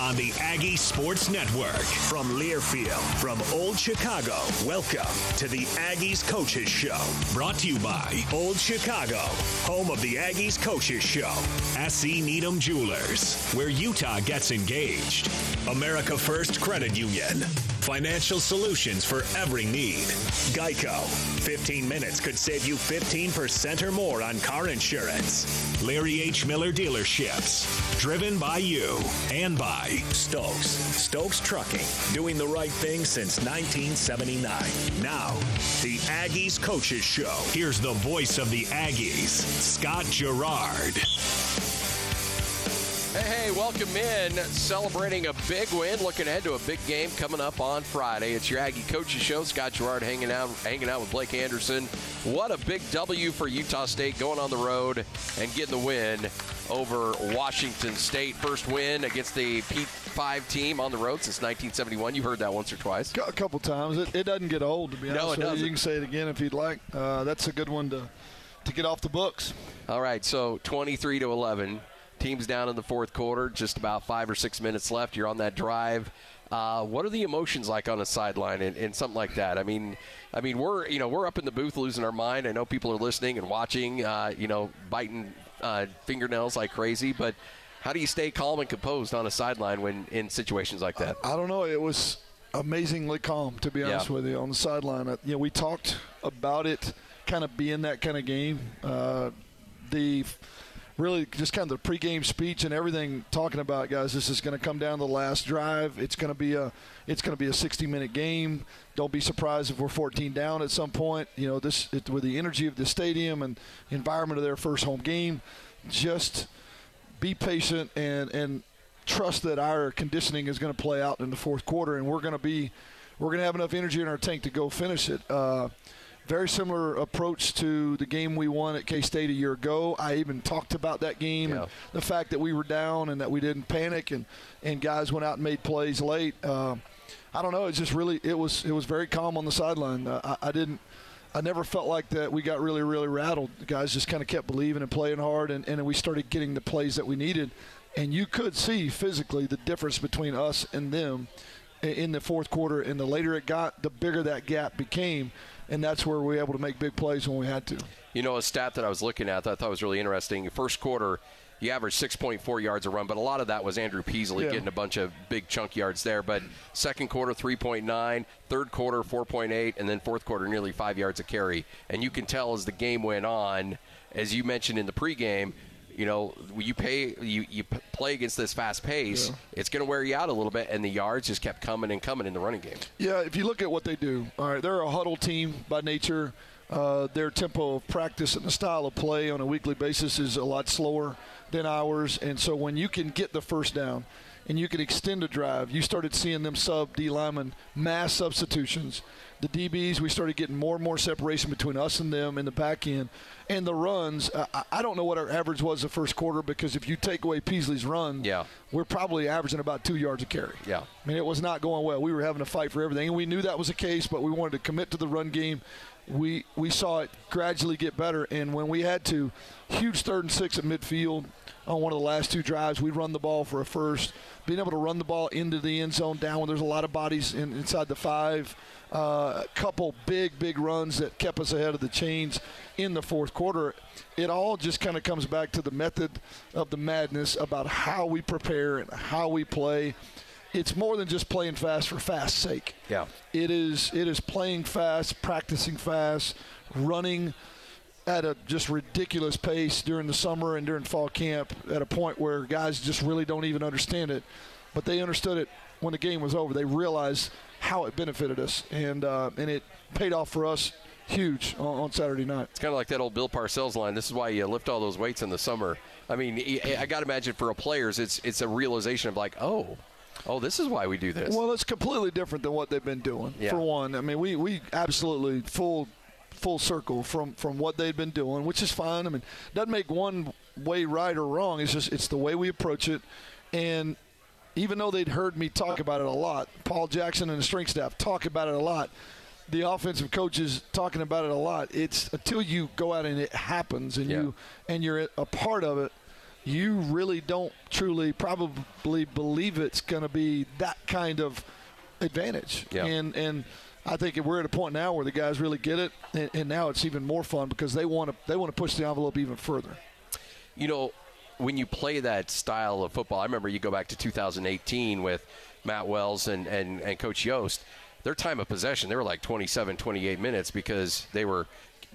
on the Aggie Sports Network. From Learfield, from Old Chicago, welcome to the Aggies Coaches Show. Brought to you by Old Chicago, home of the Aggies Coaches Show. S.E. Needham Jewelers, where Utah gets engaged. America First Credit Union. Financial solutions for every need. Geico. 15 minutes could save you 15% or more on car insurance. Larry H. Miller Dealerships. Driven by you and by Stokes. Stokes Trucking. Doing the right thing since 1979. Now, the Aggies Coaches Show. Here's the voice of the Aggies, Scott Garrard. Hey, hey, welcome in. Celebrating a big win, looking ahead to a big game coming up on Friday. It's your Aggie Coaches Show. Scott Garrard hanging out, hanging out with Blake Anderson. What a big W for Utah State going on the road and getting the win over Washington State. First win against the Power Five team on the road since 1971. You heard that once or twice. A couple times. It, it doesn't get old, to be honest No, it with you. doesn't. You can say it again if you'd like. Uh, that's a good one to to get off the books. All right, so 23 to 11. Teams down in the fourth quarter, just about five or six minutes left. You're on that drive. Uh, what are the emotions like on a sideline and, and something like that? I mean, I mean, we're you know we're up in the booth losing our mind. I know people are listening and watching, uh, you know, biting uh, fingernails like crazy. But how do you stay calm and composed on a sideline when in situations like that? I don't know. It was amazingly calm, to be honest Yeah. with you, on the sideline. Uh, You know, we talked about it kind of being that kind of game. Uh, the really just kind of the pregame speech and everything talking about guys this is going to come down to the last drive. It's going to be a it's going to be a 60 minute game. Don't be surprised if we're 14 down at some point. You know this it, with the energy of the stadium and environment of their first home game just be patient and and trust that our conditioning is going to play out in the fourth quarter, and we're going to be we're going to have enough energy in our tank to go finish it. Uh, very similar approach to the game we won at K State a year ago. I even talked about that game Yeah. and the fact that we were down and that we didn't panic and and guys went out and made plays late. Uh, I don't know. It's just really it was it was very calm on the sideline. Uh, I, I didn't. I never felt like that we got really, really rattled. The guys just kind of kept believing and playing hard, and, and we started getting the plays that we needed. And you could see physically the difference between us and them in the fourth quarter. And the later it got, the bigger that gap became. And that's where we were able to make big plays when we had to. You know, a stat that I was looking at that I thought was really interesting. First quarter, you averaged 6.4 yards a run, but a lot of that was Andrew Peasley Yeah. getting a bunch of big chunk yards there. But second quarter, 3.9, third quarter, 4.8, and then fourth quarter, nearly five yards a carry. And you can tell as the game went on, as you mentioned in the pregame, you know, you pay you, you play against this fast pace, Yeah. it's going to wear you out a little bit, and the yards just kept coming and coming in the running game. Yeah, if you look at what they do, all right, they're a huddle team by nature. Uh, their tempo of practice and the style of play on a weekly basis is a lot slower than ours. And so when you can get the first down and you can extend a drive, you started seeing them sub D linemen mass substitutions. The DBs, we started getting more and more separation between us and them in the back end. And the runs, uh, I- I don't know what our average was the first quarter because if you take away Peasley's run, Yeah. we're probably averaging about two yards a carry. Yeah. I mean, it was not going well. We were having to fight for everything, and we knew that was the case. But we wanted to commit to the run game. We we saw it gradually get better, and when we had to, huge third and six at midfield on one of the last two drives, we run the ball for a first. Being able to run the ball into the end zone down when there's a lot of bodies in, inside the five, uh, a couple big big runs that kept us ahead of the chains in the fourth quarter. It all just kind of comes back to the method of the madness about how we prepare and how we play it's more than just playing fast for fast's sake. Yeah. It is it is playing fast, practicing fast, running at a just ridiculous pace during the summer and during fall camp at a point where guys just really don't even understand it. But they understood it when the game was over. They realized how it benefited us, and uh, and it paid off for us huge on, on Saturday night. It's kind of like that old Bill Parcells line. This is why you lift all those weights in the summer. I mean, I I got to imagine for a players, it's it's a realization of like, oh, oh, this is why we do this. Well, it's completely different than what they've been doing. Yeah. For one, I mean, we we absolutely full full circle from from what they've been doing, which is fine. I mean, doesn't make one way right or wrong. It's just it's the way we approach it, and even though they'd heard me talk about it a lot, Paul Jackson and the strength staff talk about it a lot. The offensive coaches talking about it a lot. It's until you go out and it happens and Yeah. you and you're a part of it you really don't truly probably believe it's going to be that kind of advantage. Yeah. And and I think we're at a point now where the guys really get it, and, and now it's even more fun because they want to they want to push the envelope even further. You know, when you play that style of football, I remember you go back to 2018 with Matt Wells and, and, and Coach Yost. Their time of possession, they were like 27, 28 minutes because they were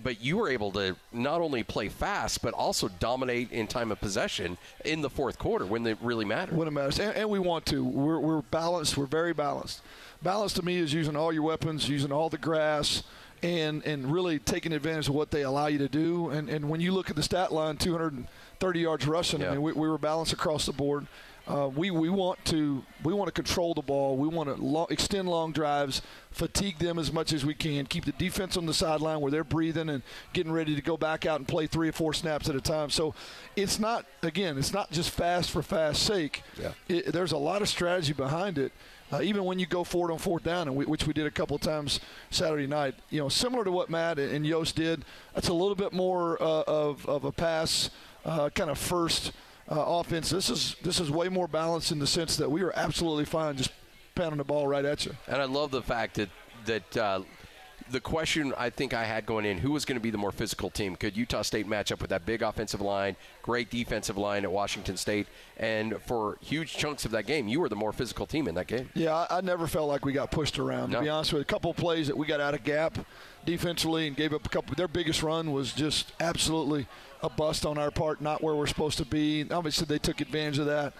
but you were able to not only play fast but also dominate in time of possession in the fourth quarter when it really mattered. When it matters, and, and we want to. We're, we're balanced. We're very balanced. Balance to me is using all your weapons, using all the grass, and and really taking advantage of what they allow you to do. And and when you look at the stat line, 230 yards rushing, Yeah. I mean, we, we were balanced across the board. Uh, we, we want to we want to control the ball. We want to lo- extend long drives, fatigue them as much as we can, keep the defense on the sideline where they're breathing and getting ready to go back out and play three or four snaps at a time. So it's not again, it's not just fast for fast sake. Yeah. It, there's a lot of strategy behind it. Uh, even when you go forward on fourth down, and we, which we did a couple times Saturday night, you know, similar to what Matt and Yost did, that's a little bit more uh, of, of a pass uh, kind of first uh, offense. This is this is way more balanced in the sense that we are absolutely fine just pounding the ball right at you. And I love the fact that that uh, the question I think I had going in: who was going to be the more physical team? Could Utah State match up with that big offensive line, great defensive line at Washington State, and for huge chunks of that game, you were the more physical team in that game. Yeah, I, I never felt like we got pushed around. No. To be honest with you, a couple of plays that we got out of gap defensively and gave up a couple. Their biggest run was just absolutely a bust on our part, not where we're supposed to be. Obviously, they took advantage of that.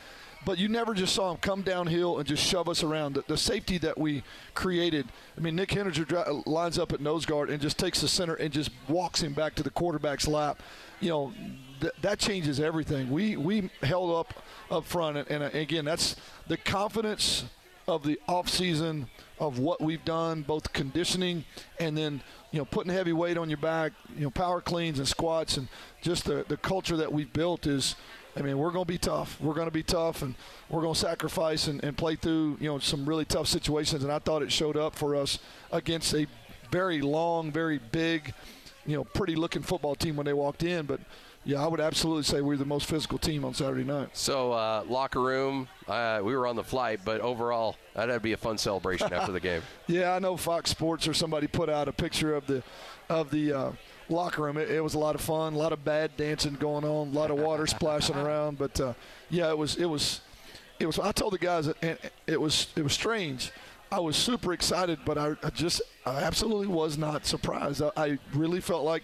But you never just saw him come downhill and just shove us around. The, the safety that we created. I mean, Nick Heninger dri- lines up at nose guard and just takes the center and just walks him back to the quarterback's lap. You know, th- that changes everything. We we held up up front, and, and uh, again, that's the confidence of the offseason of what we've done, both conditioning and then you know putting heavy weight on your back, you know power cleans and squats, and just the the culture that we've built is. I mean, we're going to be tough. We're going to be tough, and we're going to sacrifice and, and play through, you know, some really tough situations. And I thought it showed up for us against a very long, very big, you know, pretty looking football team when they walked in. But yeah, I would absolutely say we're the most physical team on Saturday night. So uh, locker room, uh, we were on the flight, but overall, that'd be a fun celebration after the game. Yeah, I know Fox Sports or somebody put out a picture of the of the uh, locker room. It, it was a lot of fun, a lot of bad dancing going on, a lot of water splashing around. But uh, yeah, it was it was it was. I told the guys and it was it was strange. I was super excited, but I, I just I absolutely was not surprised. I, I really felt like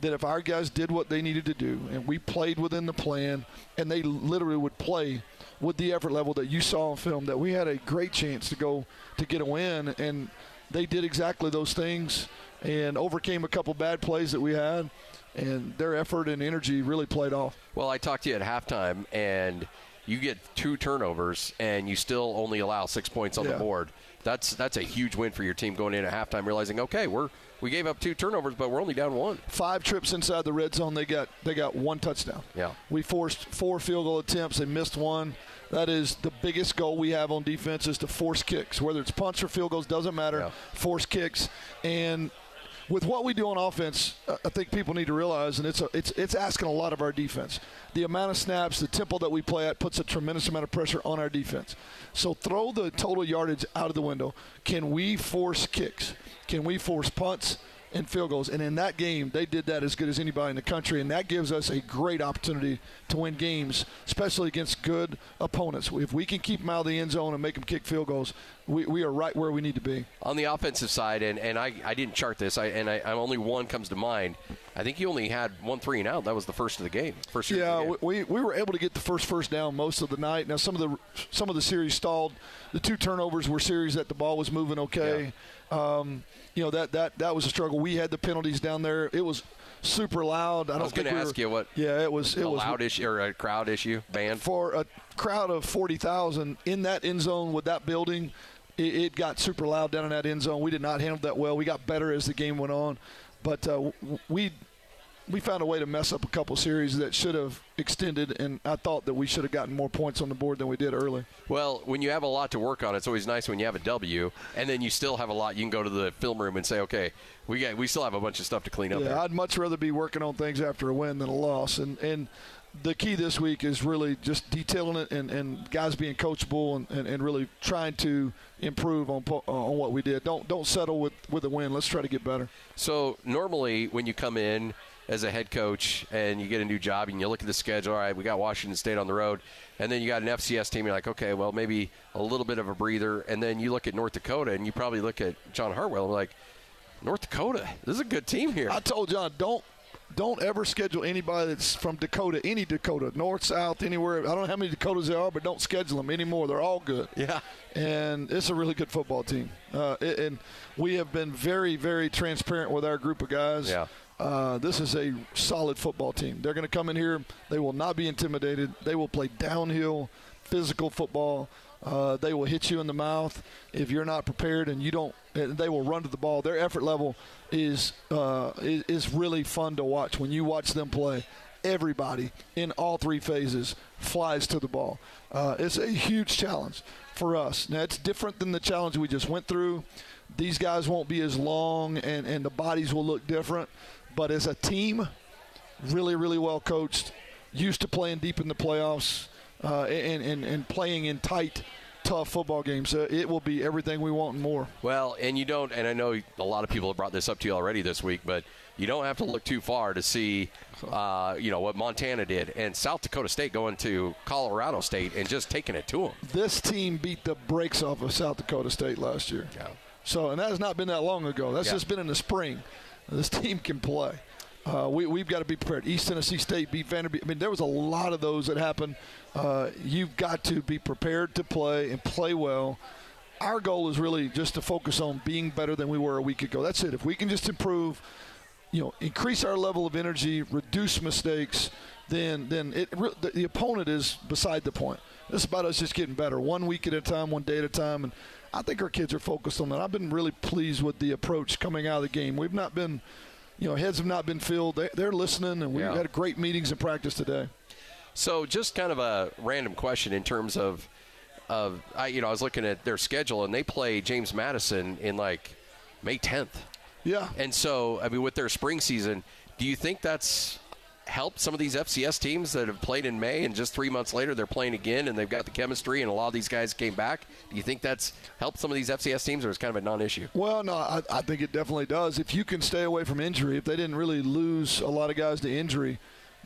that if our guys did what they needed to do and we played within the plan and they literally would play with the effort level that you saw on film, that we had a great chance to go to get a win. And they did exactly those things and overcame a couple bad plays that we had. And their effort and energy really played off. Well, I talked to you at halftime, and you get two turnovers, and you still only allow six points on the board. That's that's a huge win for your team going in at halftime, realizing okay, we're we gave up two turnovers, but we're only down one. Five trips inside the red zone, they got they got one touchdown. Yeah. We forced four field goal attempts. They missed one. That is the biggest goal we have on defense is to force kicks. Whether it's punts or field goals doesn't matter. Yeah. Force kicks, and with what we do on offense, I think people need to realize, and it's a, it's it's asking a lot of our defense. The amount of snaps, the tempo that we play at, puts a tremendous amount of pressure on our defense. So throw the total yardage out of the window. Can we force kicks? Can we force punts? And field goals. And in that game, they did that as good as anybody in the country, and that gives us a great opportunity to win games, especially against good opponents. If we can keep them out of the end zone and make them kick field goals, we, we are right where we need to be. On the offensive side, and, and I, I didn't chart this, I, and I, I only one comes to mind. I think you only had one three and out. That was the first of the game. First Yeah, game. we, we were able to get the first first down most of the night. Now some of the some of the series stalled. The two turnovers were series that the ball was moving okay. Um, you know that that that was a struggle. We had the penalties down there. It was super loud. I, I don't was going to we ask were- you what Yeah, it was it a was loud issue or a crowd issue band. for a crowd of 40,000 in that end zone with that building, it, it got super loud down in that end zone. We did not handle that well. We got better as the game went on, but uh, we we found a way to mess up a couple series that should have extended, and I thought that we should have gotten more points on the board than we did early. Well, when you have a lot to work on, it's always nice when you have a W, and then you still have a lot. You can go to the film room and say, "Okay, we got we still have a bunch of stuff to clean up." Yeah, there. I'd much rather be working on things after a win than a loss, and and the key this week is really just detailing it and, and guys being coachable and, and, and really trying to improve on uh, on what we did. Don't don't settle with, with a win. Let's try to get better. So normally when you come in as a head coach and you get a new job and you look at the schedule, all right, we got Washington State on the road, and then you got an FCS team, you're like, okay, well maybe a little bit of a breather, and then you look at North Dakota and you probably look at John Hartwell and like, North Dakota, this is a good team here. I told John, don't don't ever schedule anybody that's from Dakota, any Dakota, north, south, anywhere. I don't know how many Dakotas there are, but don't schedule them anymore. They're all good. Yeah. And it's a really good football team. Uh, and we have been very, very transparent with our group of guys. Yeah. Uh, this is a solid football team. They're going to come in here. They will not be intimidated. They will play downhill, physical football. Uh, they will hit you in the mouth if you're not prepared, and you don't. They will run to the ball. Their effort level is uh, is, is really fun to watch when you watch them play. Everybody in all three phases flies to the ball. Uh, it's a huge challenge for us. Now it's different than the challenge we just went through. These guys won't be as long, and, and the bodies will look different. But as a team, really, really well coached, used to playing deep in the playoffs, uh, and, and, and playing in tight, tough football games. Uh, it will be everything we want and more. Well, and you don't, and I know a lot of people have brought this up to you already this week, but you don't have to look too far to see, uh, you know, what Montana did and South Dakota State going to Colorado State and just taking it to them. This team beat the brakes off of South Dakota State last year. Yeah. So, and that has not been that long ago. That's Yeah. just been in the spring. This team can play. Uh, we, we've got to be prepared. East Tennessee State beat Vanderbilt. I mean, there was a lot of those that happened. Uh, you've got to be prepared to play and play well. Our goal is really just to focus on being better than we were a week ago. That's it. If we can just improve, you know, increase our level of energy, reduce mistakes, then then it the, the opponent is beside the point. It's about us just getting better, one week at a time, one day at a time, and I think our kids are focused on that. I've been really pleased with the approach coming out of the game. We've not been, you know, heads have not been filled. They, they're listening, and we Yeah. had great meetings in practice today. So, just kind of a random question in terms of, of I, you know, I was looking at their schedule and they play James Madison in like May 10th. Yeah, And so, I mean, with their spring season, do you think that's helped some of these FCS teams that have played in May and just three months later they're playing again and they've got the chemistry and a lot of these guys came back? Do you think that's helped some of these FCS teams or is kind of a non issue? Well, no, I, I think it definitely does. If you can stay away from injury, if they didn't really lose a lot of guys to injury,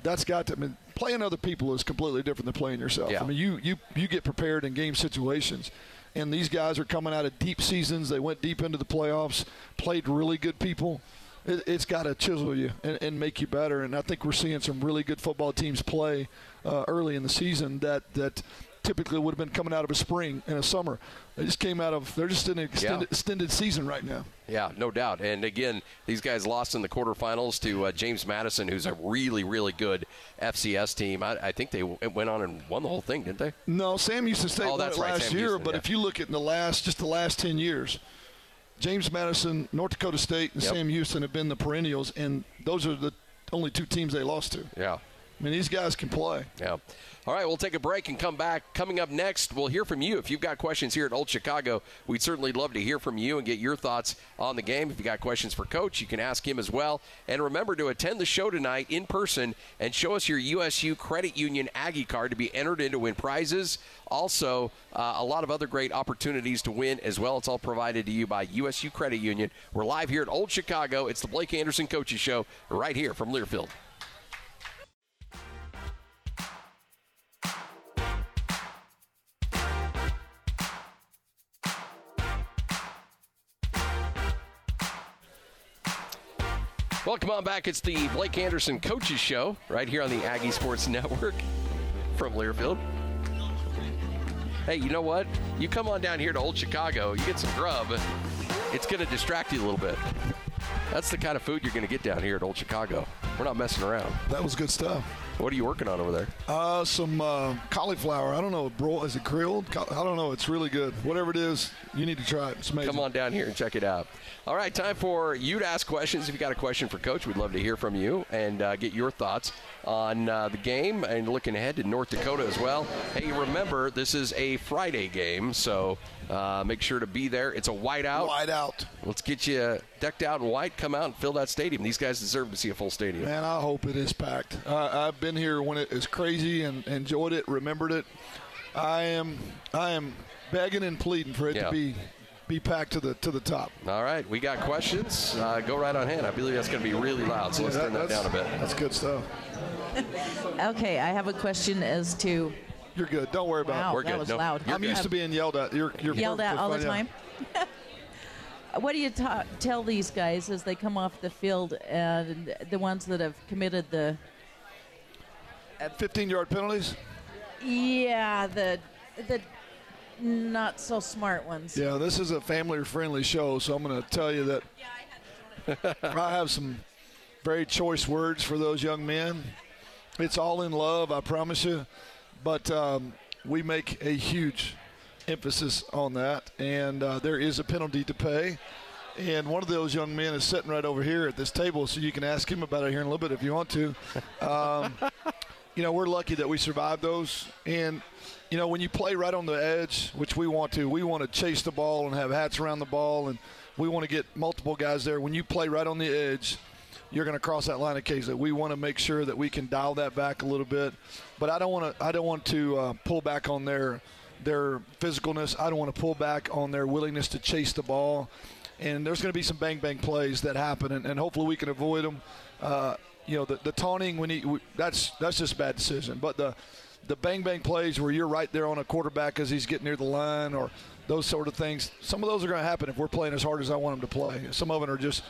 that's got to. I mean, playing other people is completely different than playing yourself. Yeah. I mean, you you you get prepared in game situations, and these guys are coming out of deep seasons. They went deep into the playoffs, played really good people. It, it's got to chisel you and, and make you better. And I think we're seeing some really good football teams play uh, early in the season that that typically would have been coming out of a spring and a summer. They just came out of. They're just in an extended, extended season right now. Yeah, no doubt. And again, these guys lost in the quarterfinals to uh, James Madison, who's a really, really good FCS team. I, I think they w- went on and won the whole thing, didn't they? No, Sam Houston State Oh, won that's it right, last Sam year, Houston, but yeah. if you look at the last, just the last ten years, James Madison, North Dakota State, and Yep. Sam Houston have been the perennials, and those are the only two teams they lost to. Yeah. I mean, these guys can play. Yeah. All right, we'll take a break and come back. Coming up next, we'll hear from you. If you've got questions here at Old Chicago, we'd certainly love to hear from you and get your thoughts on the game. If you got questions for Coach, you can ask him as well. And remember to attend the show tonight in person and show us your USU Credit Union Aggie card to be entered in to win prizes. Also, uh, a lot of other great opportunities to win as well. It's all provided to you by USU Credit Union. We're live here at Old Chicago. It's the Blake Anderson Coaches Show right here from Learfield. Welcome on back. It's the Blake Anderson Coaches Show right here on the Aggie Sports Network from Learfield. Hey, you know what? You come on down here to Old Chicago, you get some grub. It's going to distract you a little bit. That's the kind of food you're going to get down here at Old Chicago. We're not messing around. That was good stuff. What are you working on over there? Uh, some uh, cauliflower. I don't know. Bro, is it grilled? I don't know. It's really good. Whatever it is, you need to try it. It's amazing. Come on down here and check it out. All right, time for you to ask questions. If you got a question for Coach, we'd love to hear from you and uh, get your thoughts on uh, the game and looking ahead to North Dakota as well. Hey, remember this is a Friday game, so Uh, make sure to be there. It's a whiteout. Whiteout. Let's get you decked out in white. Come out and fill that stadium. These guys deserve to see a full stadium. Man, I hope it is packed. Uh, I've been here when it is crazy and enjoyed it, remembered it. I am, I am begging and pleading for it Yeah. to be, be packed to the to the top. All right, we got questions. Uh, go right on hand. I believe that's going to be really loud, so let's turn that down a bit. That's good stuff. Okay, I have a question as to You're good. Don't worry about wow, We're that good. was No, loud. I'm used to being yelled at. You're, you're yelled at all the time. what do you ta- tell these guys as they come off the field and the ones that have committed the At 15 yard penalties. yeah the the not so smart ones? Yeah, this is a family friendly show, so I'm going to tell you that I have some very choice words for those young men. It's all in love, I promise you, but um, we make a huge emphasis on that, and uh, there is a penalty to pay. And one of those young men is sitting right over here at this table, so you can ask him about it here in a little bit if you want to. Um, you know, we're lucky that we survived those. And, you know, when you play right on the edge, which we want to, we want to chase the ball and have hats around the ball, and we want to get multiple guys there. When you play right on the edge, you're going to cross that line occasionally. We want to make sure that we can dial that back a little bit, but I don't want to. I don't want to uh, pull back on their their physicalness. I don't want to pull back on their willingness to chase the ball. And there's going to be some bang bang plays that happen, and, and hopefully we can avoid them. Uh, you know, the, the taunting when he that's that's just a bad decision. But the the bang bang plays where you're right there on a quarterback as he's getting near the line, or those sort of things. Some of those are going to happen if we're playing as hard as I want them to play. Some of them are just.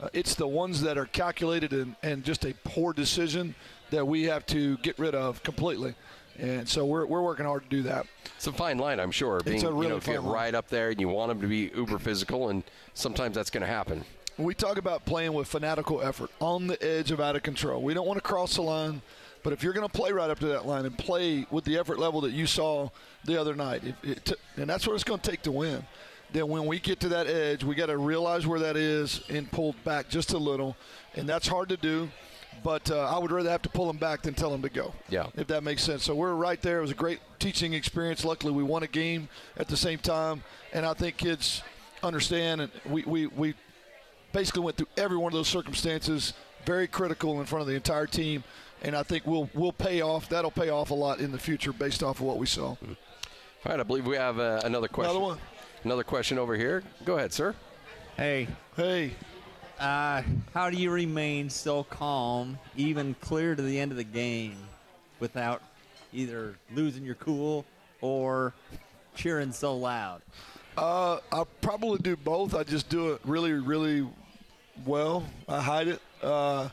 Uh, it's the ones that are calculated and, and just a poor decision that we have to get rid of completely. And so we're, we're working hard to do that. It's a fine line, I'm sure. Being, a really you know, if you're line. right up there and you want them to be uber physical, and sometimes that's going to happen. We talk about playing with fanatical effort on the edge of out of control. We don't want to cross the line, but if you're going to play right up to that line and play with the effort level that you saw the other night, if it t- and that's what it's going to take to win. Then when we get to that edge, we got to realize where that is and pull back just a little, and that's hard to do. But uh, I would rather have to pull them back than tell them to go. Yeah. If that makes sense. So we're right there. It was a great teaching experience. Luckily, we won a game at the same time, and I think kids understand. And we, we, we basically went through every one of those circumstances, very critical in front of the entire team, and I think we'll we'll pay off. That'll pay off a lot in the future based off of what we saw. All right, I believe we have uh, another question. Another one. Another question over here. Go ahead, sir. Hey, Hey, uh, how do you remain so calm, even clear to the end of the game, without either losing your cool or cheering so loud? uh, I'll probably do both. I just do it really, really well. I hide it. Uh,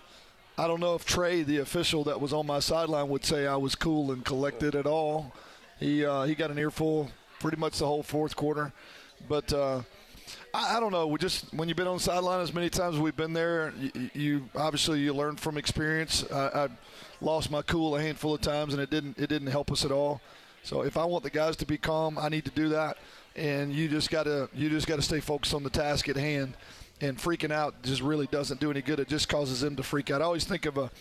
I don't know if Trey, the official that was on my sideline, would say I was cool and collected at all. He uh, he got an earful pretty much the whole fourth quarter, but uh, I, I don't know. We just when you've been on the sideline as many times as we've been there, you, you obviously you learn from experience. I, I lost my cool a handful of times, and it didn't it didn't help us at all. So if I want the guys to be calm, I need to do that, and you just gotta you just gotta stay focused on the task at hand. And freaking out just really doesn't do any good. It just causes them to freak out. I always think of a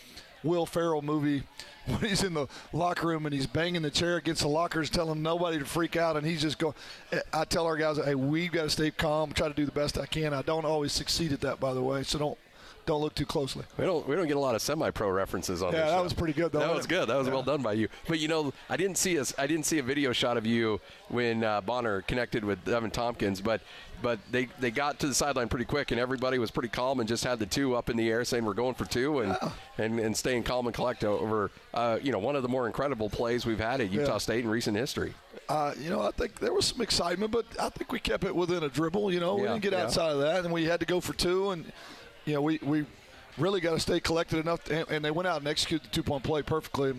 Will Ferrell movie when he's in the locker room and he's banging the chair against the lockers, telling nobody to freak out, and he's just going. I tell our guys, "Hey, we've got to stay calm, try to do the best I can." I don't always succeed at that, by the way, so don't don't look too closely. We don't we don't get a lot of semi-pro references on Yeah, that show. was pretty good, though, That wasn't it? good. That was Yeah. well done by you. But you know, I didn't see a I didn't see a video shot of you when uh, Bonner connected with Evan Thompkins, but but they they got to the sideline pretty quick, and everybody was pretty calm and just had the two up in the air, saying we're going for two, and and, and staying calm and collect over uh, you know one of the more incredible plays we've had at Utah Yeah. State in recent history. Uh, you know, I think there was some excitement, but I think we kept it within a dribble. You know, we didn't get yeah. outside of that, and we had to go for two, and you know, we we really got to stay collected enough, and, and they went out and executed the two point play perfectly.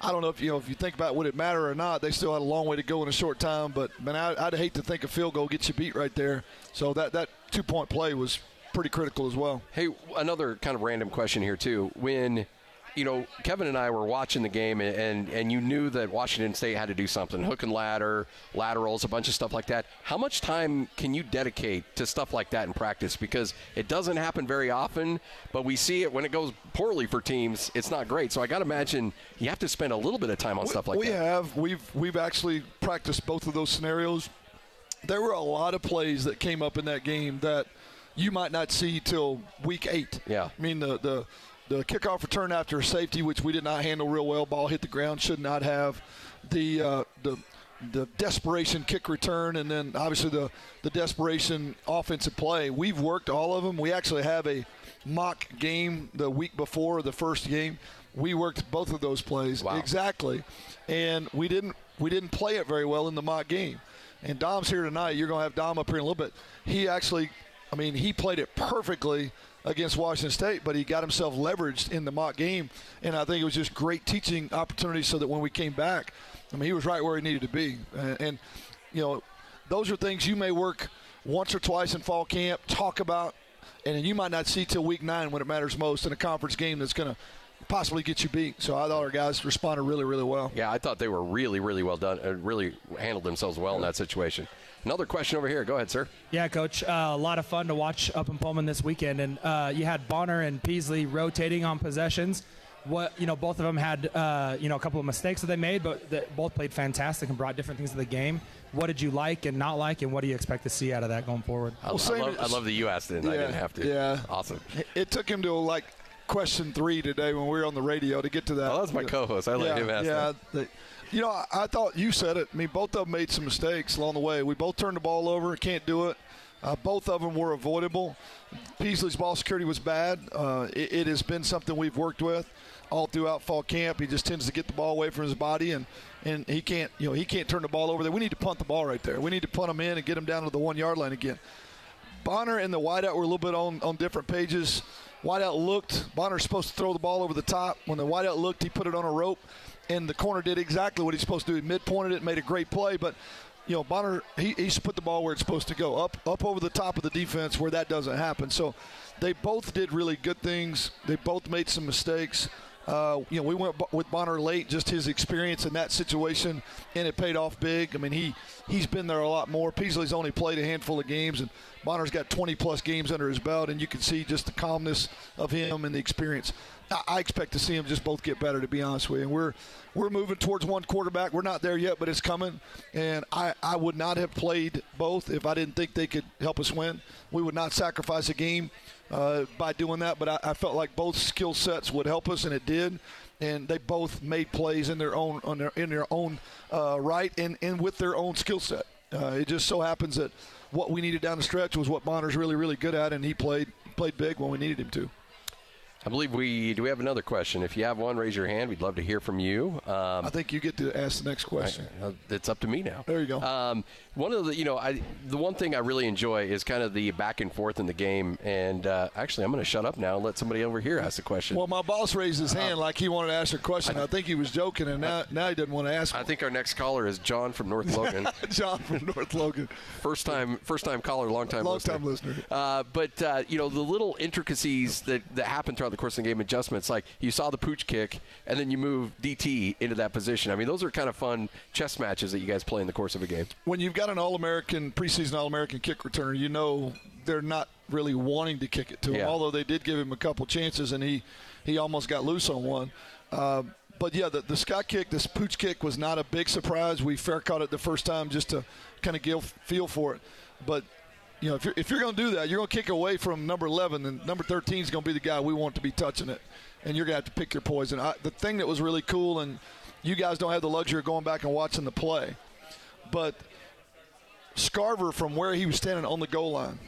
I don't know if you know if you think about would it matter or not. They still had a long way to go in a short time, but man, I, I'd hate to think a field goal gets you beat right there. So that that two point play was pretty critical as well. Hey, another kind of random question here too. When you know Kevin and I were watching the game, and and, and you knew that Washington State had to do something, hook and ladder, laterals, a bunch of stuff like that. How much time can you dedicate to stuff like that in practice? Because it doesn't happen very often, but we see it when it goes poorly for teams. It's not great. So I got to imagine you have to spend a little bit of time on stuff like we that. have we've we've actually practiced both of those scenarios there were a lot of plays that came up in that game that you might not see till week eight. Yeah. I mean the the the kickoff return after a safety, which we did not handle real well. Ball hit the ground, should not have. The uh, the the desperation kick return, and then obviously the the desperation offensive play. We've worked all of them. We actually have a mock game the week before the first game. We worked both of those plays Wow. exactly, and we didn't we didn't play it very well in the mock game. And Dom's here tonight. You're going to have Dom up here in a little bit. He actually, I mean, he played it perfectly against Washington State, but he got himself leveraged in the mock game. And I think it was just great teaching opportunities so that when we came back, I mean, he was right where he needed to be. And, and you know, those are things you may work once or twice in fall camp, talk about, and then you might not see till week nine when it matters most in a conference game that's going to possibly get you beat. So I thought our guys responded really, really well. Yeah, I thought they were really, really well done. and really handled themselves well in that situation. Another question over here. Go ahead, sir. Yeah, coach. Uh, a lot of fun to watch up in Pullman this weekend, and uh, you had Bonner and Peasley rotating on possessions. What you know, both of them had uh, you know a couple of mistakes that they made, but they both played fantastic and brought different things to the game. What did you like and not like, and what do you expect to see out of that going forward? I, Well, I same love, I as- love that you asked it and I didn't have to. yeah. Awesome. It took him to like question three today when we were on the radio to get to that. Oh, that's my co-host. I let yeah, him ask yeah. You know, I, I thought you said it. I mean, both of them made some mistakes along the way. We both turned the ball over. Can't do it. Uh, both of them were avoidable. Peasley's ball security was bad. Uh, it, it has been something we've worked with all throughout fall camp. He just tends to get the ball away from his body, and, and he can't you know he can't turn the ball over there. We need to punt the ball right there. We need to punt him in and get him down to the one yard line again. Bonner and the wideout were a little bit on, on different pages. Wideout looked, Bonner's supposed to throw the ball over the top. When the wideout looked, he put it on a rope, and the corner did exactly what he's supposed to do. He mid-pointed it, made a great play, but you know Bonner he, he's put the ball where it's supposed to go, up up over the top of the defense where that doesn't happen. So they both did really good things. They both made some mistakes. Uh, you know, we went with Bonner late, just his experience in that situation, and it paid off big. I mean, he he's been there a lot more. Peasley's only played a handful of games, and Bonner's got 20 plus games under his belt, and you can see just the calmness of him and the experience. I, expect to see them just both get better, to be honest with you. And we're we're moving towards one quarterback. We're not there yet, but it's coming. And I, I would not have played both if I didn't think they could help us win. We would not sacrifice a game uh, by doing that, but I, I felt like both skill sets would help us, and it did. And they both made plays in their own their, in their own uh, right and, and with their own skill set. Uh, it just so happens that what we needed down the stretch was what Bonner's really, really good at, and he played played big when we needed him to. I believe we do. We have another question. If you have one, raise your hand. We'd love to hear from you. Um, I think you get to ask the next question. Uh, It's up to me now. There you go. Um, one of the, you know, I the one thing I really enjoy is kind of the back and forth in the game. And uh, actually, I'm going to shut up now and let somebody over here ask the question. Well, my boss raised his hand like he wanted to ask a question. I think he was joking, and now, now he doesn't want to ask. I one. think our next caller is John from North Logan. John from North Logan, first time, first time caller, long time, long time listener. Uh, but uh, you know the little intricacies that, that happen throughout the course of the game, adjustments. Like you saw the pooch kick, and then you move DT into that position. I mean, those are kind of fun chess matches that you guys play in the course of a game. When you've got an All-American preseason All-American kick returner, you know they're not really wanting to kick it to him. Yeah. Although they did give him a couple chances, and he he almost got loose on one. Uh, but yeah, the, the sky kick, this pooch kick was not a big surprise. We fair caught it the first time just to kind of give feel for it. But you know, if you're, if you're going to do that, you're going to kick away from number 11, and number 13 is going to be the guy we want to be touching it, and you're going to have to pick your poison. I, the thing that was really cool, and you guys don't have the luxury of going back and watching the play, but Scarver from where he was standing on the goal line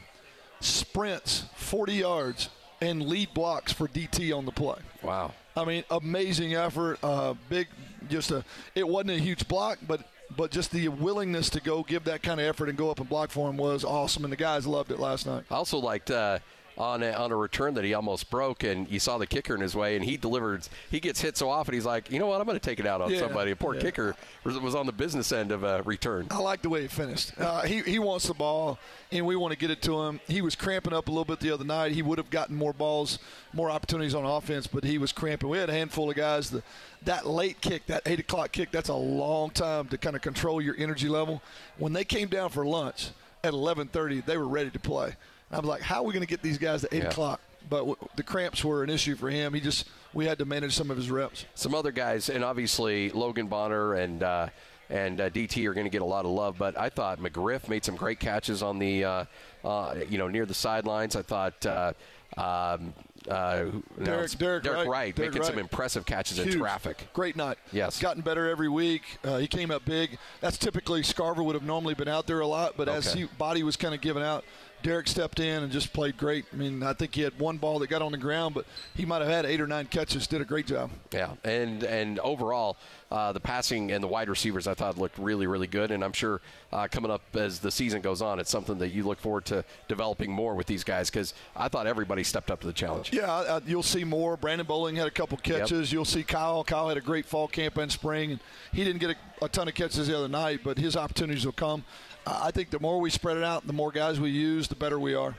sprints 40 yards and lead blocks for DT on the play. Wow. I mean, amazing effort. Uh, big, just a. It wasn't a huge block, but but just the willingness to go give that kind of effort and go up and block for him was awesome, and the guys loved it last night. I also liked uh, on a, on a return that he almost broke, and you saw the kicker in his way, and he delivered. He gets hit so often, he's like, you know what, I'm going to take it out on Yeah, somebody. A poor yeah. kicker was, was on the business end of a return. I like the way it finished. Uh, he, he wants the ball, and we want to get it to him. He was cramping up a little bit the other night. He would have gotten more balls, more opportunities on offense, but he was cramping. We had a handful of guys. The, that late kick, that 8 o'clock kick, that's a long time to kind of control your energy level. When they came down for lunch at 11.30, they were ready to play. I was like, how are we going to get these guys to 8 Yeah. o'clock? But w- the cramps were an issue for him. He just, we had to manage some of his reps. Some other guys, and obviously Logan Bonner and uh, and uh, DT are going to get a lot of love. But I thought McGriff made some great catches on the, uh, uh, you know, near the sidelines. I thought. Uh, um, uh, who- no, Derek, Derek, Wright, Derek making some impressive catches Huge. in traffic. Great night. Yes. Gotten better every week. Uh, he came up big. That's typically Scarver would have normally been out there a lot, but as Okay. he body was kind of giving out, Derek stepped in and just played great. I mean, I think he had one ball that got on the ground, but he might have had eight or nine catches. Did a great job. Yeah, and and overall, uh, the passing and the wide receivers I thought looked really really good, and I'm sure uh, coming up as the season goes on, it's something that you look forward to developing more with these guys because I thought everybody stepped up to the challenge. Yeah, uh, you'll see more. Brandon Bowling had a couple catches. You'll see Kyle. Kyle had a great fall camp and spring, and he didn't get a, a ton of catches the other night, but his opportunities will come. I think the more we spread it out, the more guys we use, the better we are.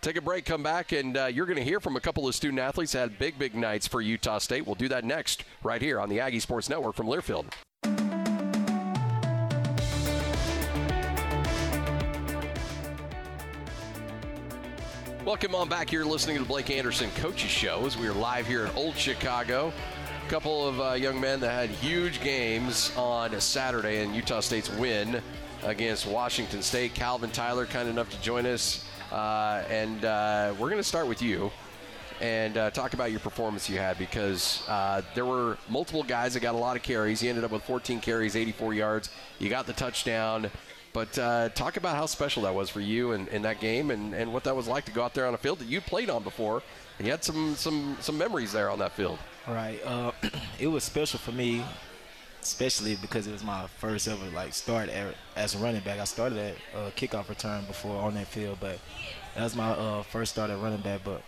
Take a break, come back, and uh, you're going to hear from a couple of student athletes that had big big nights for Utah State. We'll do that next, right here on the Aggie Sports Network from Learfield. Welcome on back. You're listening to the Blake Anderson Coaches Show as we are live here in Old Chicago. A couple of uh, young men that had huge games on Saturday in Utah State's win against Washington State. Calvin Tyler, kind enough to join us. Uh, and uh, we're going to start with you and uh, talk about your performance you had because uh, there were multiple guys that got a lot of carries. You ended up with 14 carries, 84 yards. You got the touchdown. But uh, talk about how special that was for you in, in that game and, and what that was like to go out there on a field that you played on before. And you had some, some, some memories there on that field. Right. Uh, it was special for me, especially because it was my first ever like start at, as a running back. I started at uh, kickoff return before on that field, but that was my uh, first start at running back. But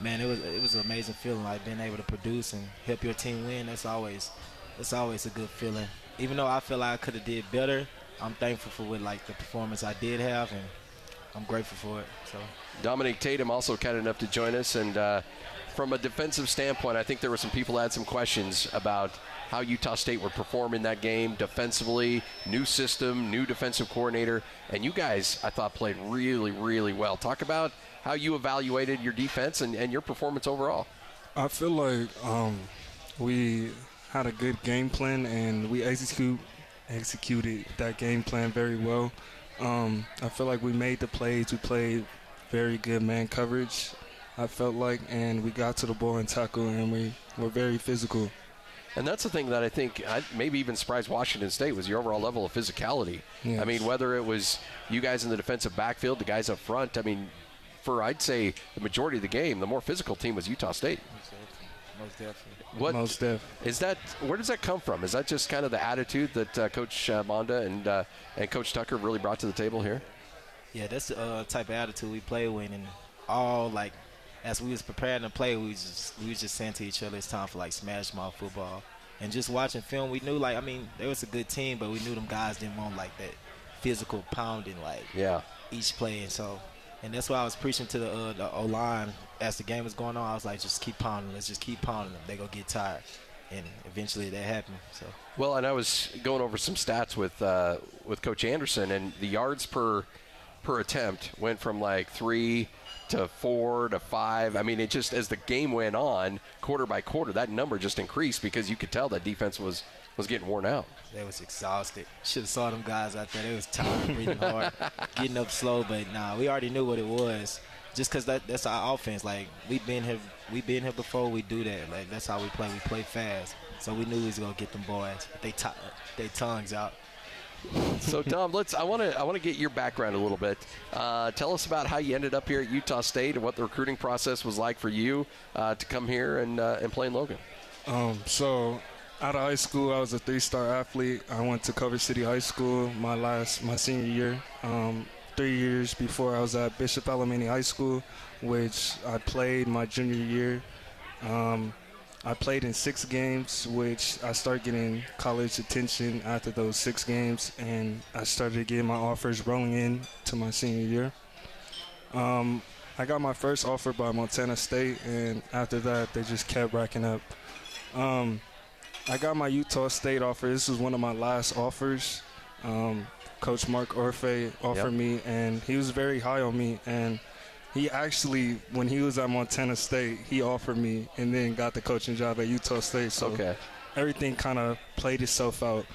man, it was it was an amazing feeling, like being able to produce and help your team win. That's always that's always a good feeling. Even though I feel like I could have did better, I'm thankful for what like the performance I did have, and I'm grateful for it. So. Dominic Tatum also kind enough to join us. And uh, from a defensive standpoint, I think there were some people had some questions about how Utah State would perform in that game defensively. New system, new defensive coordinator. And you guys, I thought, played really, really well. Talk about how you evaluated your defense and, and your performance overall. I feel like um, we had a good game plan and we execute executed that game plan very well. Um, I feel like we made the plays. We played very good man coverage. I felt like, and we got to the ball and tackle, and we were very physical. And that's the thing that I think I maybe even surprised Washington State was your overall level of physicality. Yes. I mean, whether it was you guys in the defensive backfield, the guys up front. I mean, for I'd say the majority of the game, the more physical team was Utah State. Most definitely. What Most def. is that? Where does that come from? Is that just kind of the attitude that uh, Coach uh, Banda and uh, and Coach Tucker really brought to the table here? Yeah, that's the uh, type of attitude we play with, and all like as we was preparing to play, we was just we was just saying to each other, it's time for like smash mouth football, and just watching film, we knew like I mean they was a good team, but we knew them guys didn't want like that physical pounding like Yeah. each play, and so and that's why I was preaching to the uh, the O line as the game was going on. I was like, just keep pounding, let's just keep pounding them. They gonna get tired, and eventually that happened. So. Well, and I was going over some stats with uh, with Coach Anderson, and the yards per per attempt went from like three to four to five. I mean, it just as the game went on, quarter by quarter, that number just increased because you could tell that defense was was getting worn out. They was exhausted. Should have saw them guys out there. They was tired, breathing hard, getting up slow. But nah, we already knew what it was. Just cause that that's our offense. Like we've been here, we've been here before. We do that. Like that's how we play. We play fast. So we knew we was gonna get them boys. They t- they tongues out. So, Dom, let's. I want to. I want to get your background a little bit. Uh, tell us about how you ended up here at Utah State and what the recruiting process was like for you uh, to come here and uh, and play in Logan. Um, so out of high school, I was a three-star athlete. I went to Culver City High School my last my senior year. Um, three years before, I was at Bishop Alemany High School, which I played my junior year. Um, I played in six games, which I started getting college attention after those six games, and I started getting my offers rolling in to my senior year. Um, I got my first offer by Montana State, and after that, they just kept racking up. Um, I got my Utah State offer. This was one of my last offers. Um, Coach Mark Orphey offered Yep. me, and he was very high on me. And he actually, when he was at Montana State, he offered me, and then got the coaching job at Utah State. So Okay. everything kind of played itself out.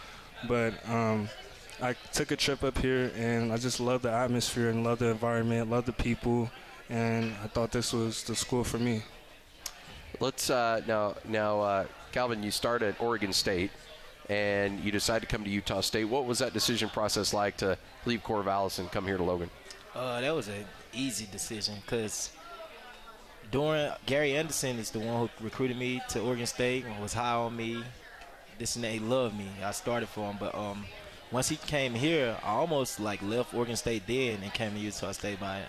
but um, I took a trip up here, and I just love the atmosphere and love the environment, love the people, and I thought this was the school for me. Let's uh, now now uh, Calvin, you start at Oregon State, and you decide to come to Utah State. What was that decision process like to leave Corvallis and come here to Logan? Uh, that was an easy decision because during Gary Andersen is the one who recruited me to Oregon State and was high on me. This and they loved me. I started for him, but um, once he came here, I almost like left Oregon State dead and came to Utah State. But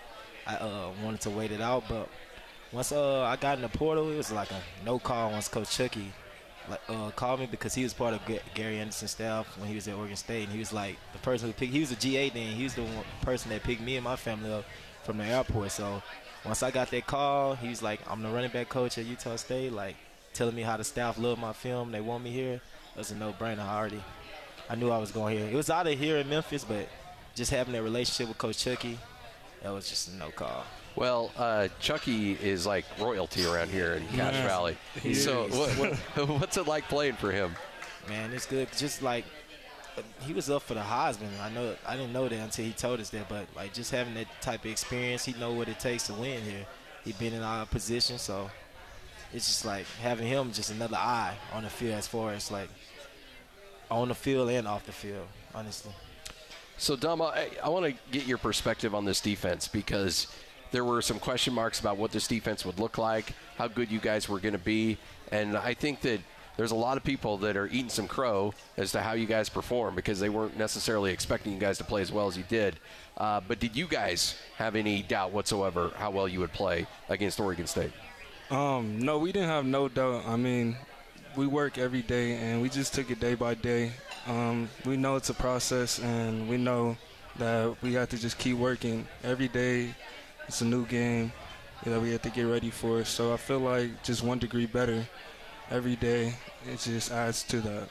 I uh, wanted to wait it out, but once uh, I got in the portal, it was like a no call. Once Coach Chuckie like uh, called me because he was part of Gary Andersen's staff when he was at Oregon State, and he was like the person who picked. He was a GA then. He was the one person that picked me and my family up from the airport. So once I got that call, he was like, "I'm the running back coach at Utah State." Like telling me how the staff love my film, they want me here. It was a no-brainer. I already, I knew I was going here. It was out of here in Memphis, but just having that relationship with Coach Chuckie, that was just a no call. Well, uh, Chuckie is like royalty around here in Cache Yes, Valley. he so, what, what, what's it like playing for him? Man, it's good. Just like he was up for the Heisman. I know. I didn't know that until he told us that. But like just having that type of experience, he know what it takes to win here. He been in our position, so it's just like having him just another eye on the field as far as like on the field and off the field. Honestly. So, Dom, I, I want to get your perspective on this defense because there were some question marks about what this defense would look like, how good you guys were going to be, and I think that there's a lot of people that are eating some crow as to how you guys perform because they weren't necessarily expecting you guys to play as well as you did. Uh, but did you guys have any doubt whatsoever how well you would play against Oregon State? Um, no, we didn't have no doubt. I mean, we work every day, and we just took it day by day. Um, we know it's a process, and we know that we have to just keep working every day. It's a new game that we have to get ready for. So I feel like just one degree better every day. It just adds to that.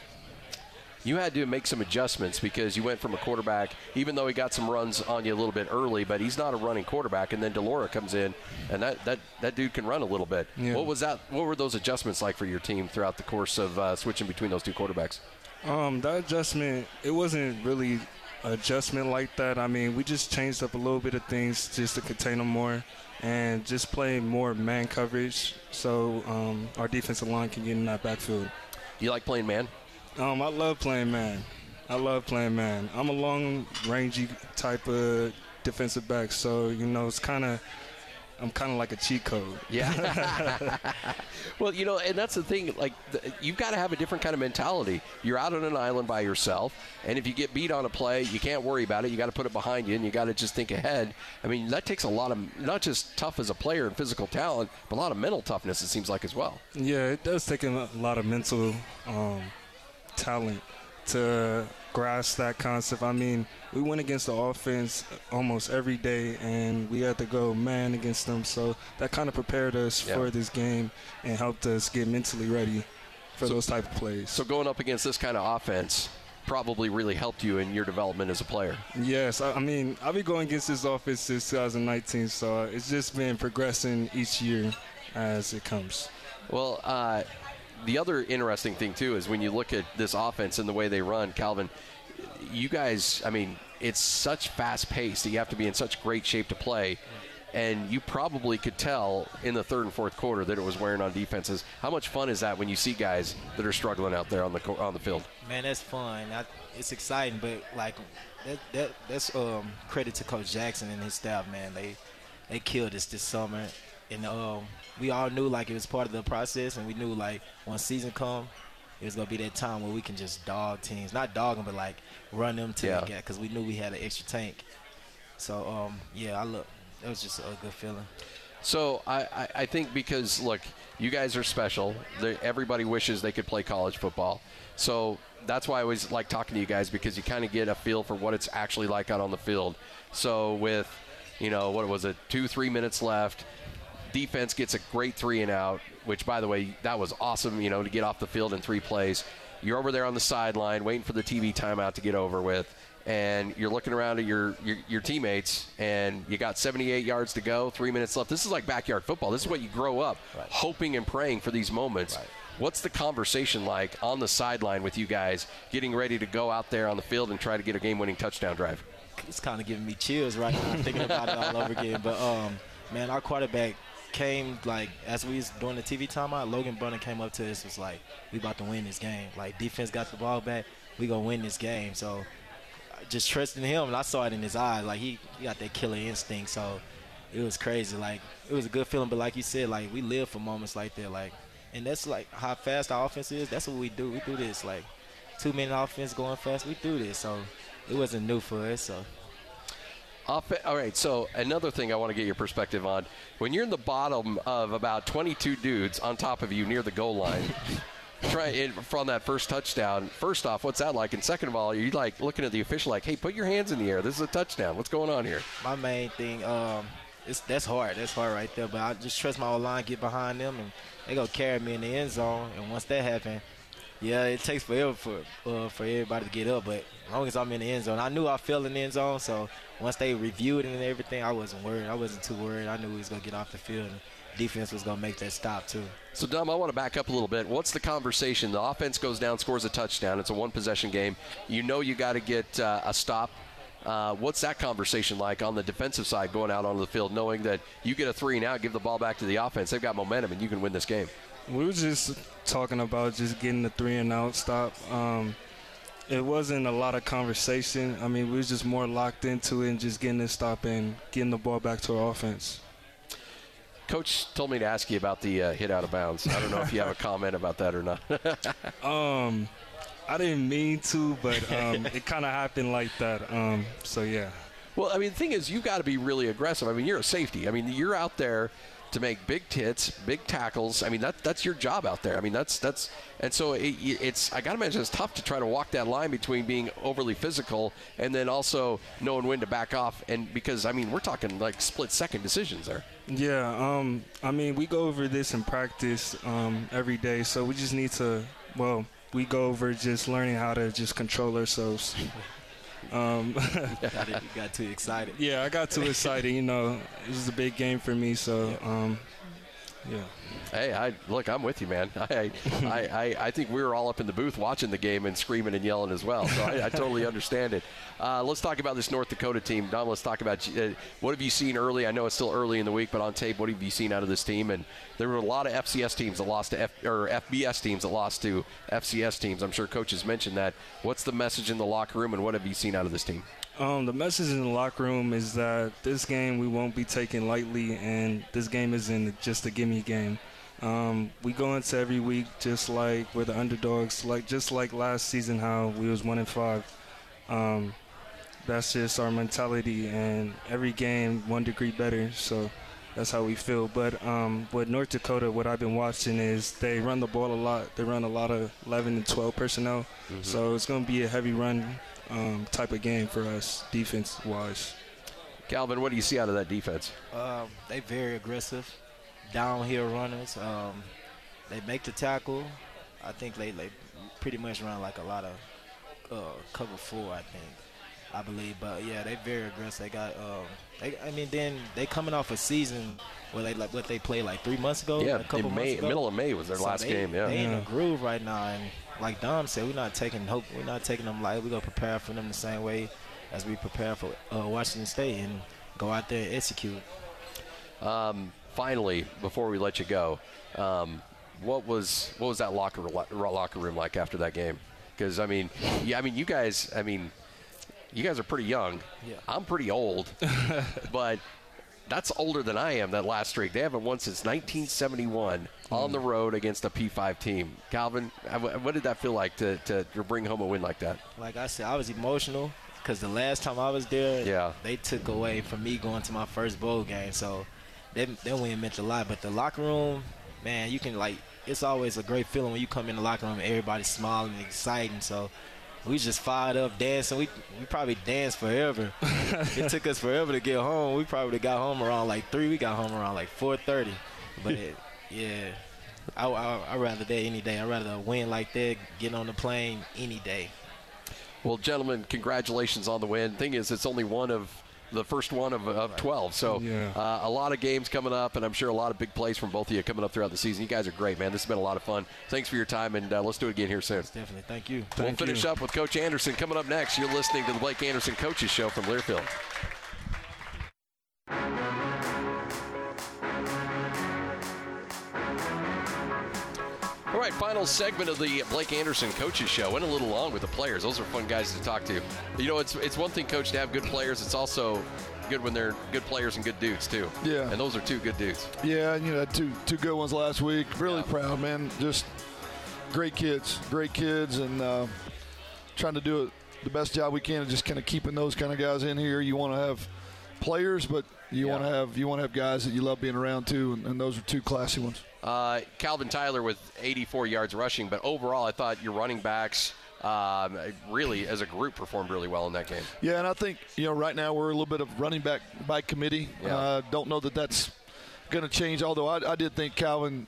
You had to make some adjustments because you went from a quarterback, even though he got some runs on you a little bit early, but he's not a running quarterback. And then de Laura comes in, and that, that, that dude can run a little bit. Yeah. What was that? What were those adjustments like for your team throughout the course of uh, switching between those two quarterbacks? Um, that adjustment, it wasn't really adjustment like that. I mean, we just changed up a little bit of things just to contain them more and just play more man coverage so um, our defensive line can get in that backfield. You like playing man? Um, I love playing man. I love playing man. I'm a long rangy type of defensive back, so you know it's kind of I'm kind of like a cheat code. Yeah. well, you know, and that's the thing. Like, the, you've got to have a different kind of mentality. You're out on an island by yourself, and if you get beat on a play, you can't worry about it. You got to put it behind you, and you got to just think ahead. I mean, that takes a lot of not just tough as a player and physical talent, but a lot of mental toughness. It seems like as well. Yeah, it does take a lot of mental um, talent to grasp that concept. I mean, we went against the offense almost every day, and we had to go man against them. So that kind of prepared us Yeah. for this game and helped us get mentally ready for those type of plays. So going up against this kind of offense probably really helped you in your development as a player. Yes, I, I mean, I've been going against this offense since 2019, so it's just been progressing each year as it comes. Well, uh, the other interesting thing too is when you look at this offense and the way they run, Calvin. You guys, I mean, it's such fast pace that you have to be in such great shape to play. And you probably could tell in the third and fourth quarter that it was wearing on defenses. How much fun is that when you see guys that are struggling out there on the on the field? Man, that's fun. I, it's exciting, but like that, that that's um, credit to Coach Jackson and his staff. Man, they they killed us this summer, and um, we all knew like it was part of the process, and we knew like when season come, it was gonna be that time where we can just dog teams, not dog them, but like run them to Yeah. the because we knew we had an extra tank. So um, yeah, I look, it was just a good feeling. So I, I, I think because look, you guys are special. they everybody wishes they could play college football. So that's why I always like talking to you guys because you kind of get a feel for what it's actually like out on the field. So with, you know, what was it, two three minutes left, defense gets a great three and out. Which by the way, that was awesome. You know, to get off the field in three plays. You're over there on the sideline waiting for the TV timeout to get over with and you're looking around at your, your, your teammates, and you got 78 yards to go, three minutes left. This is like backyard football. This is what you grow up hoping and praying for these moments. What's the conversation like on the sideline with you guys getting ready to go out there on the field and try to get a game-winning touchdown drive? It's kind of giving me chills right now thinking about it all over again. But um, man, our quarterback came like as we was doing the TV timeout. Logan Bonner came up to us was like, "We about to win this game. Like defense got the ball back. We gonna win this game." So just trusting him, and I saw it in his eyes. Like he, he got that killer instinct. So it was crazy. Like it was a good feeling. But like you said, like we live for moments like that. Like, and that's like how fast our offense is. That's what we do. We do this. Like two minute offense going fast. We do this. So it wasn't new for us. So. Off- all right, so another thing I want to get your perspective on. When you're in the bottom of about 22 dudes on top of you near the goal line, try from that first touchdown. First off, what's that like? And second of all, you're you like looking at the official like, hey, put your hands in the air. This is a touchdown. What's going on here? My main thing, um, it's, that's hard. That's hard right there. But I just trust my line, get behind them, and they go carry me in the end zone. And once that happens, yeah, it takes forever for uh, for everybody to get up. But as long as I'm in the end zone, I knew I fell in the end zone. So once they reviewed it and everything, I wasn't worried. I wasn't too worried. I knew we was gonna get off the field. And defense was gonna make that stop too. So, Dom, I want to back up a little bit. What's the conversation? The offense goes down, scores a touchdown. It's a one possession game. You know you got to get uh, a stop. Uh, what's that conversation like on the defensive side going out onto the field, knowing that you get a three out, give the ball back to the offense? They've got momentum and you can win this game. We were just talking about just getting the three and out stop. Um, it wasn't a lot of conversation. I mean, we was just more locked into it and just getting the stop and getting the ball back to our offense. Coach told me to ask you about the uh, hit out of bounds. I don't know if you have a comment about that or not. um, I didn't mean to, but um, it kind of happened like that. Um, so yeah. Well, I mean, the thing is, you've got to be really aggressive. I mean, you're a safety. I mean, you're out there to make big hits, big tackles. I mean, that that's your job out there. I mean, that's that's and so it, it's. I got to imagine it's tough to try to walk that line between being overly physical and then also knowing when to back off. And because I mean, we're talking like split second decisions there. Yeah. Um. I mean, we go over this in practice um, every day, so we just need to. Well, we go over just learning how to just control ourselves. Um, you got too excited. Yeah, I got too excited. You know, this is a big game for me, so um, yeah. Hey, I look. I'm with you, man. I, I, I, I, think we were all up in the booth watching the game and screaming and yelling as well. So I, I totally understand it. Uh, let's talk about this North Dakota team, Dom. Let's talk about uh, what have you seen early. I know it's still early in the week, but on tape, what have you seen out of this team? And there were a lot of FCS teams that lost to F, or FBS teams that lost to FCS teams. I'm sure coaches mentioned that. What's the message in the locker room, and what have you seen out of this team? Um, the message in the locker room is that this game we won't be taking lightly, and this game isn't just a gimme game. Um, we go into every week just like we're the underdogs, like just like last season how we was one and five. Um, that's just our mentality, and every game one degree better. So that's how we feel. But um, with North Dakota, what I've been watching is they run the ball a lot. They run a lot of 11 and 12 personnel. Mm-hmm. So it's going to be a heavy run um, type of game for us, defense wise. Calvin, what do you see out of that defense? Um, they very aggressive downhill runners. Um, they make the tackle. I think they, they pretty much run like a lot of uh, cover four. I think, I believe. But yeah, they very aggressive. They got. Um, they, I mean, then they coming off a season where they like what they played like three months ago. Yeah, a couple in May, ago. middle of May was their so last they, game. Yeah, they in a groove right now, and like Dom said, we're not taking hope. We're not taking them light. We're gonna prepare for them the same way as we prepare for uh, Washington State and go out there and execute. Um, finally, before we let you go, um, what was what was that locker locker room like after that game? Because I mean, yeah, I mean, you guys, I mean, you guys are pretty young. Yeah. I'm pretty old, but that's older than I am. That last streak, they haven't won since 1971 mm. on the road against a P5 team. Calvin, what did that feel like to, to, to bring home a win like that? Like I said, I was emotional because the last time I was there, yeah. they took away from me going to my first bowl game. So that, that win meant a lot. But the locker room, man, you can like it's always a great feeling when you come in the locker room and everybody's smiling and exciting. So we just fired up dancing. We we probably danced forever. it took us forever to get home. We probably got home around like three. We got home around like four thirty. But it, yeah, I I I rather that any day. I'd rather win like that. Get on the plane any day. Well, gentlemen, congratulations on the win. Thing is, it's only one of the first one of, of 12. So Yeah. uh, a lot of games coming up, and I'm sure a lot of big plays from both of you coming up throughout the season. You guys are great, man. This has been a lot of fun. Thanks for your time, and uh, let's do it again here soon. Definitely. Thank you. we'll Thank finish you. up with Coach Anderson coming up next. You're listening to the Blake Anderson Coaches Show from Learfield. Right, final segment of the Blake Anderson Coaches Show. Went a little long with the players. Those are fun guys to talk to. You know, it's it's one thing, coach, to have good players. It's also good when they're good players and good dudes too. Yeah. And those are two good dudes. Yeah, you know, two two good ones last week. Really Yeah. proud, man. Just great kids, great kids, and uh, trying to do it the best job we can, and just kind of keeping those kind of guys in here. You want to have players, but you Yeah. want to have you want to have guys that you love being around too, and, and those are two classy ones. Uh, Calvin Tyler with 84 yards rushing, but overall, I thought your running backs um, really, as a group, performed really well in that game. Yeah, and I think you know right now we're a little bit of running back by committee. Yeah. Uh, don't know that that's going to change. Although I, I did think Calvin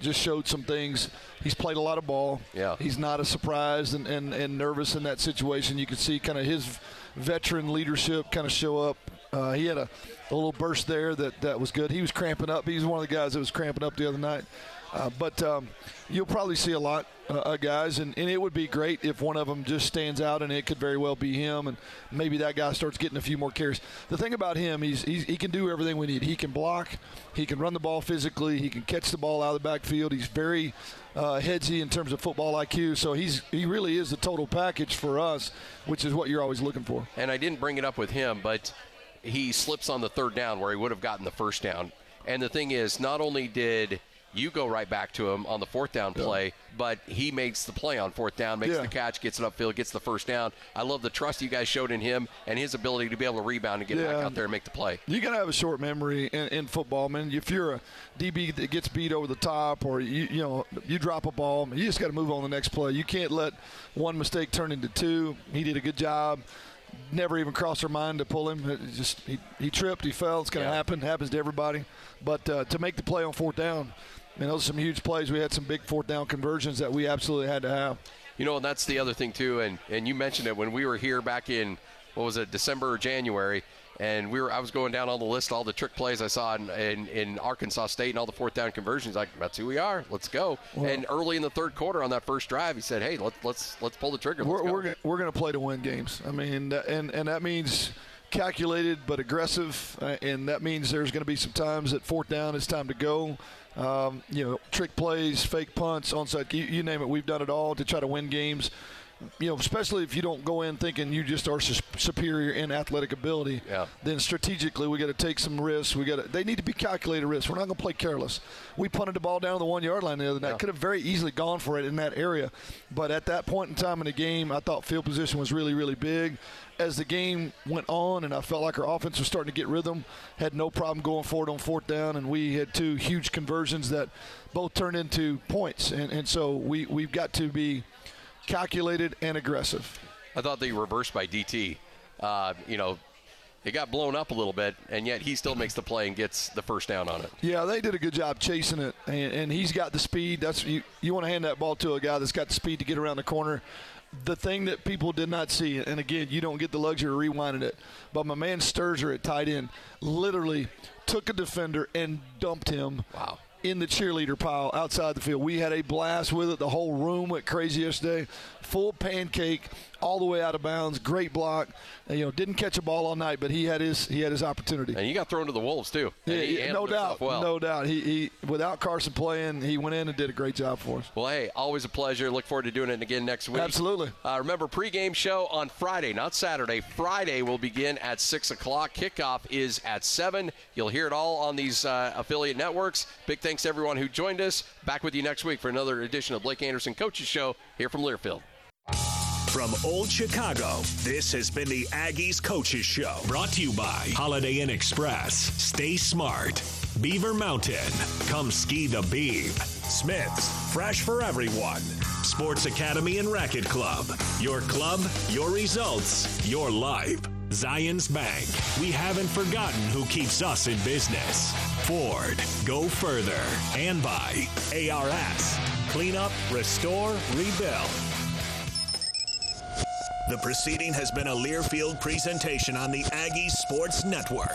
just showed some things. He's played a lot of ball. Yeah. He's not as surprised and, and, and nervous in that situation. You can see kind of his veteran leadership kind of show up. Uh, he had a, a little burst there that, that was good. He was cramping up. He was one of the guys that was cramping up the other night. Uh, but um, you'll probably see a lot uh, of guys, and, and it would be great if one of them just stands out, and it could very well be him, and maybe that guy starts getting a few more carries. The thing about him, he's, he's he can do everything we need. He can block, he can run the ball physically, he can catch the ball out of the backfield. He's very uh, headsy in terms of football IQ, so he's he really is the total package for us, which is what you're always looking for. And I didn't bring it up with him, but he slips on the third down where he would have gotten the first down. And the thing is, not only did you go right back to him on the fourth down play, but he makes the play on fourth down, makes Yeah. the catch, gets it upfield, gets the first down. I love the trust you guys showed in him and his ability to be able to rebound and get back out there and make the play. You gotta have a short memory in, in football, man. If you're a DB that gets beat over the top, or you you know you drop a ball, you just got to move on the next play. You can't let one mistake turn into two. He did a good job. Never even crossed our mind to pull him. It just he, he tripped, he fell. It's going to Yeah. happen. Happens to everybody. But uh, to make the play on fourth down, man, those are some huge plays. We had some big fourth down conversions that we absolutely had to have. You know, and that's the other thing too. And and you mentioned it when we were here back in what was it, December or January, and we were I was going down on the list all the trick plays I saw in, in, in Arkansas State and all the fourth down conversions. Like that's who we are. Let's go. and early in the third quarter on that first drive, he said, "Hey, let, let's let's pull the trigger." Let's We're, go." we're, gonna- we're going to play to win games. I mean, and, and that means calculated but aggressive, uh, and that means there's going to be some times at fourth down it's time to go. Um, you know, trick plays, fake punts, onside, you, you name it. We've done it all to try to win games. You know, especially if you don't go in thinking you just are sus- superior in athletic ability. Yeah. Then strategically, we got to take some risks. We got to. They need to be calculated risks. We're not going to play careless. We punted the ball down the one yard line the other night. Yeah. Could have very easily gone for it in that area, but at that point in time in the game, I thought field position was really, really big. As the game went on, and I felt like our offense was starting to get rhythm, had no problem going forward on fourth down, and we had two huge conversions that both turned into points. And, and so we we've got to be calculated and aggressive. I thought they reversed by DT. Uh, you know, it got blown up a little bit, and yet he still makes the play and gets the first down on it. Yeah, they did a good job chasing it, and, and he's got the speed. That's you. You want to hand that ball to a guy that's got the speed to get around the corner. The thing that people did not see, and again, you don't get the luxury of rewinding it, but my man Sterzer at tight end literally took a defender and dumped him. Wow. In the cheerleader pile outside the field. We had a blast with it. The whole room went crazy yesterday. Full pancake, all the way out of bounds. Great block. And, you know, didn't catch a ball all night, but he had his he had his opportunity. And he got thrown to the wolves too. Yeah, he no doubt, Well. no doubt. He, he without Carson playing, he went in and did a great job for us. Well, hey, always a pleasure. Look forward to doing it again next week. Absolutely. Uh, remember, pregame show on Friday, not Saturday. Friday will begin at 6 o'clock. Kickoff is at 7. You'll hear it all on these uh, affiliate networks. Big thanks to everyone who joined us. Back with you next week for another edition of Blake Anderson Coaches Show here from Learfield. From Old Chicago, this has been the Aggies Coaches Show. Brought to you by Holiday Inn Express. Stay smart. Beaver Mountain. Come ski the Beav. Smith's. Fresh for everyone. Sports Academy and Racquet Club. Your club, your results, your life. Zions Bank. We haven't forgotten who keeps us in business. Ford. Go further. And by ARS. Clean up, restore, rebuild. The proceeding has been a Learfield presentation on the Aggies Sports Network.